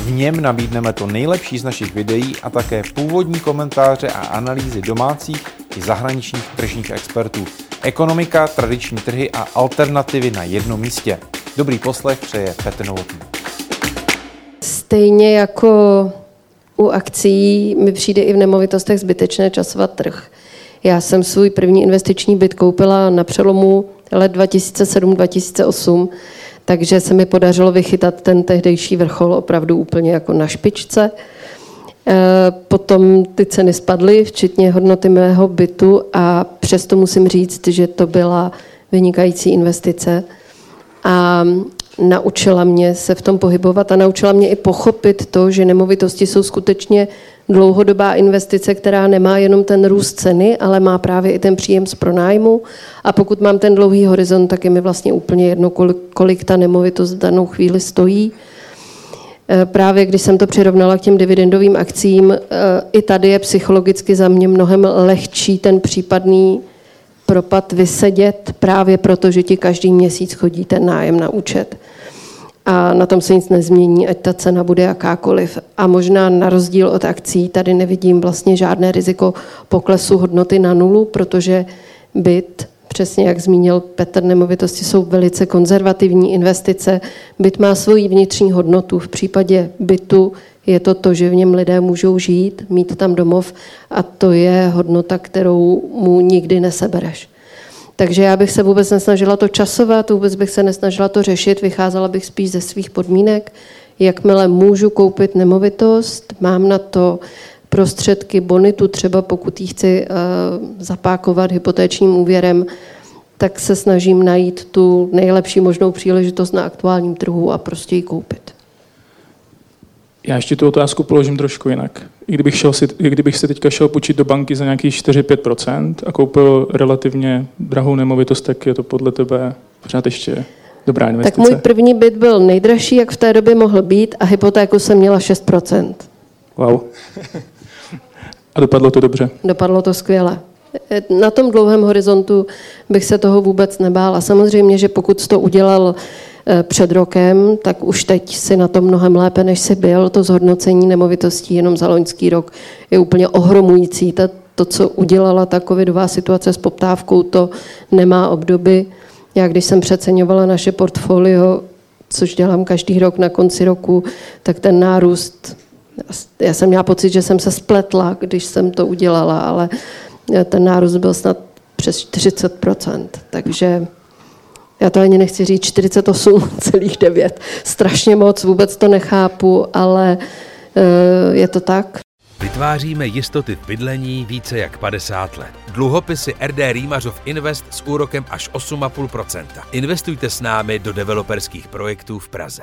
V něm nabídneme to nejlepší z našich videí a také původní komentáře a analýzy domácích i zahraničních tržních expertů. Ekonomika, tradiční trhy a alternativy na jednom místě. Dobrý poslech přeje Petr Novotný. Stejně jako u akcí mi přijde i v nemovitostech zbytečné časovat trh. Já jsem svůj první investiční byt koupila na přelomu let 2007-2008, takže se mi podařilo vychytat ten tehdejší vrchol opravdu úplně jako na špičce. E, potom ty ceny spadly, včetně hodnoty mého bytu a přesto musím říct, že to byla vynikající investice a naučila mě se v tom pohybovat a naučila mě i pochopit to, že nemovitosti jsou skutečně dlouhodobá investice, která nemá jenom ten růst ceny, ale má právě i ten příjem z pronájmu. A pokud mám ten dlouhý horizont, tak je mi vlastně úplně jedno, kolik, ta nemovitost v danou chvíli stojí. E, právě když jsem to přirovnala k těm dividendovým akcím, e, i tady je psychologicky za mě mnohem lehčí ten případný propad vysedět, právě proto, že ti každý měsíc chodí ten nájem na účet a na tom se nic nezmění, ať ta cena bude jakákoliv. A možná na rozdíl od akcí tady nevidím vlastně žádné riziko poklesu hodnoty na nulu, protože byt, přesně jak zmínil Petr, nemovitosti jsou velice konzervativní investice. Byt má svoji vnitřní hodnotu. V případě bytu je to to, že v něm lidé můžou žít, mít tam domov a to je hodnota, kterou mu nikdy nesebereš. Takže já bych se vůbec nesnažila to časovat, vůbec bych se nesnažila to řešit, vycházela bych spíš ze svých podmínek. Jakmile můžu koupit nemovitost, mám na to prostředky, bonitu, třeba pokud ji chci uh, zapákovat hypotéčním úvěrem, tak se snažím najít tu nejlepší možnou příležitost na aktuálním trhu a prostě ji koupit. Já ještě tu otázku položím trošku jinak. I kdybych, šel si, i kdybych si teďka šel počít do banky za nějakých 4-5% a koupil relativně drahou nemovitost, tak je to podle tebe pořád ještě dobrá investice? Tak můj první byt byl nejdražší, jak v té době mohl být a hypotéku jsem měla 6%. Wow. A dopadlo to dobře? Dopadlo to skvěle. Na tom dlouhém horizontu bych se toho vůbec nebála. Samozřejmě, že pokud to udělal Eh, před rokem, tak už teď si na to mnohem lépe, než si byl. To zhodnocení nemovitostí jenom za loňský rok je úplně ohromující. Ta, to, co udělala ta covidová situace s poptávkou, to nemá obdoby. Já, když jsem přeceňovala naše portfolio, což dělám každý rok na konci roku, tak ten nárůst, já jsem měla pocit, že jsem se spletla, když jsem to udělala, ale ten nárůst byl snad přes 40% takže já to ani nechci říct 48,9. Strašně moc, vůbec to nechápu, ale uh, je to tak. Vytváříme jistoty v bydlení více jak 50 let. Dluhopisy RD Rýmařov Invest s úrokem až 8,5%. Investujte s námi do developerských projektů v Praze.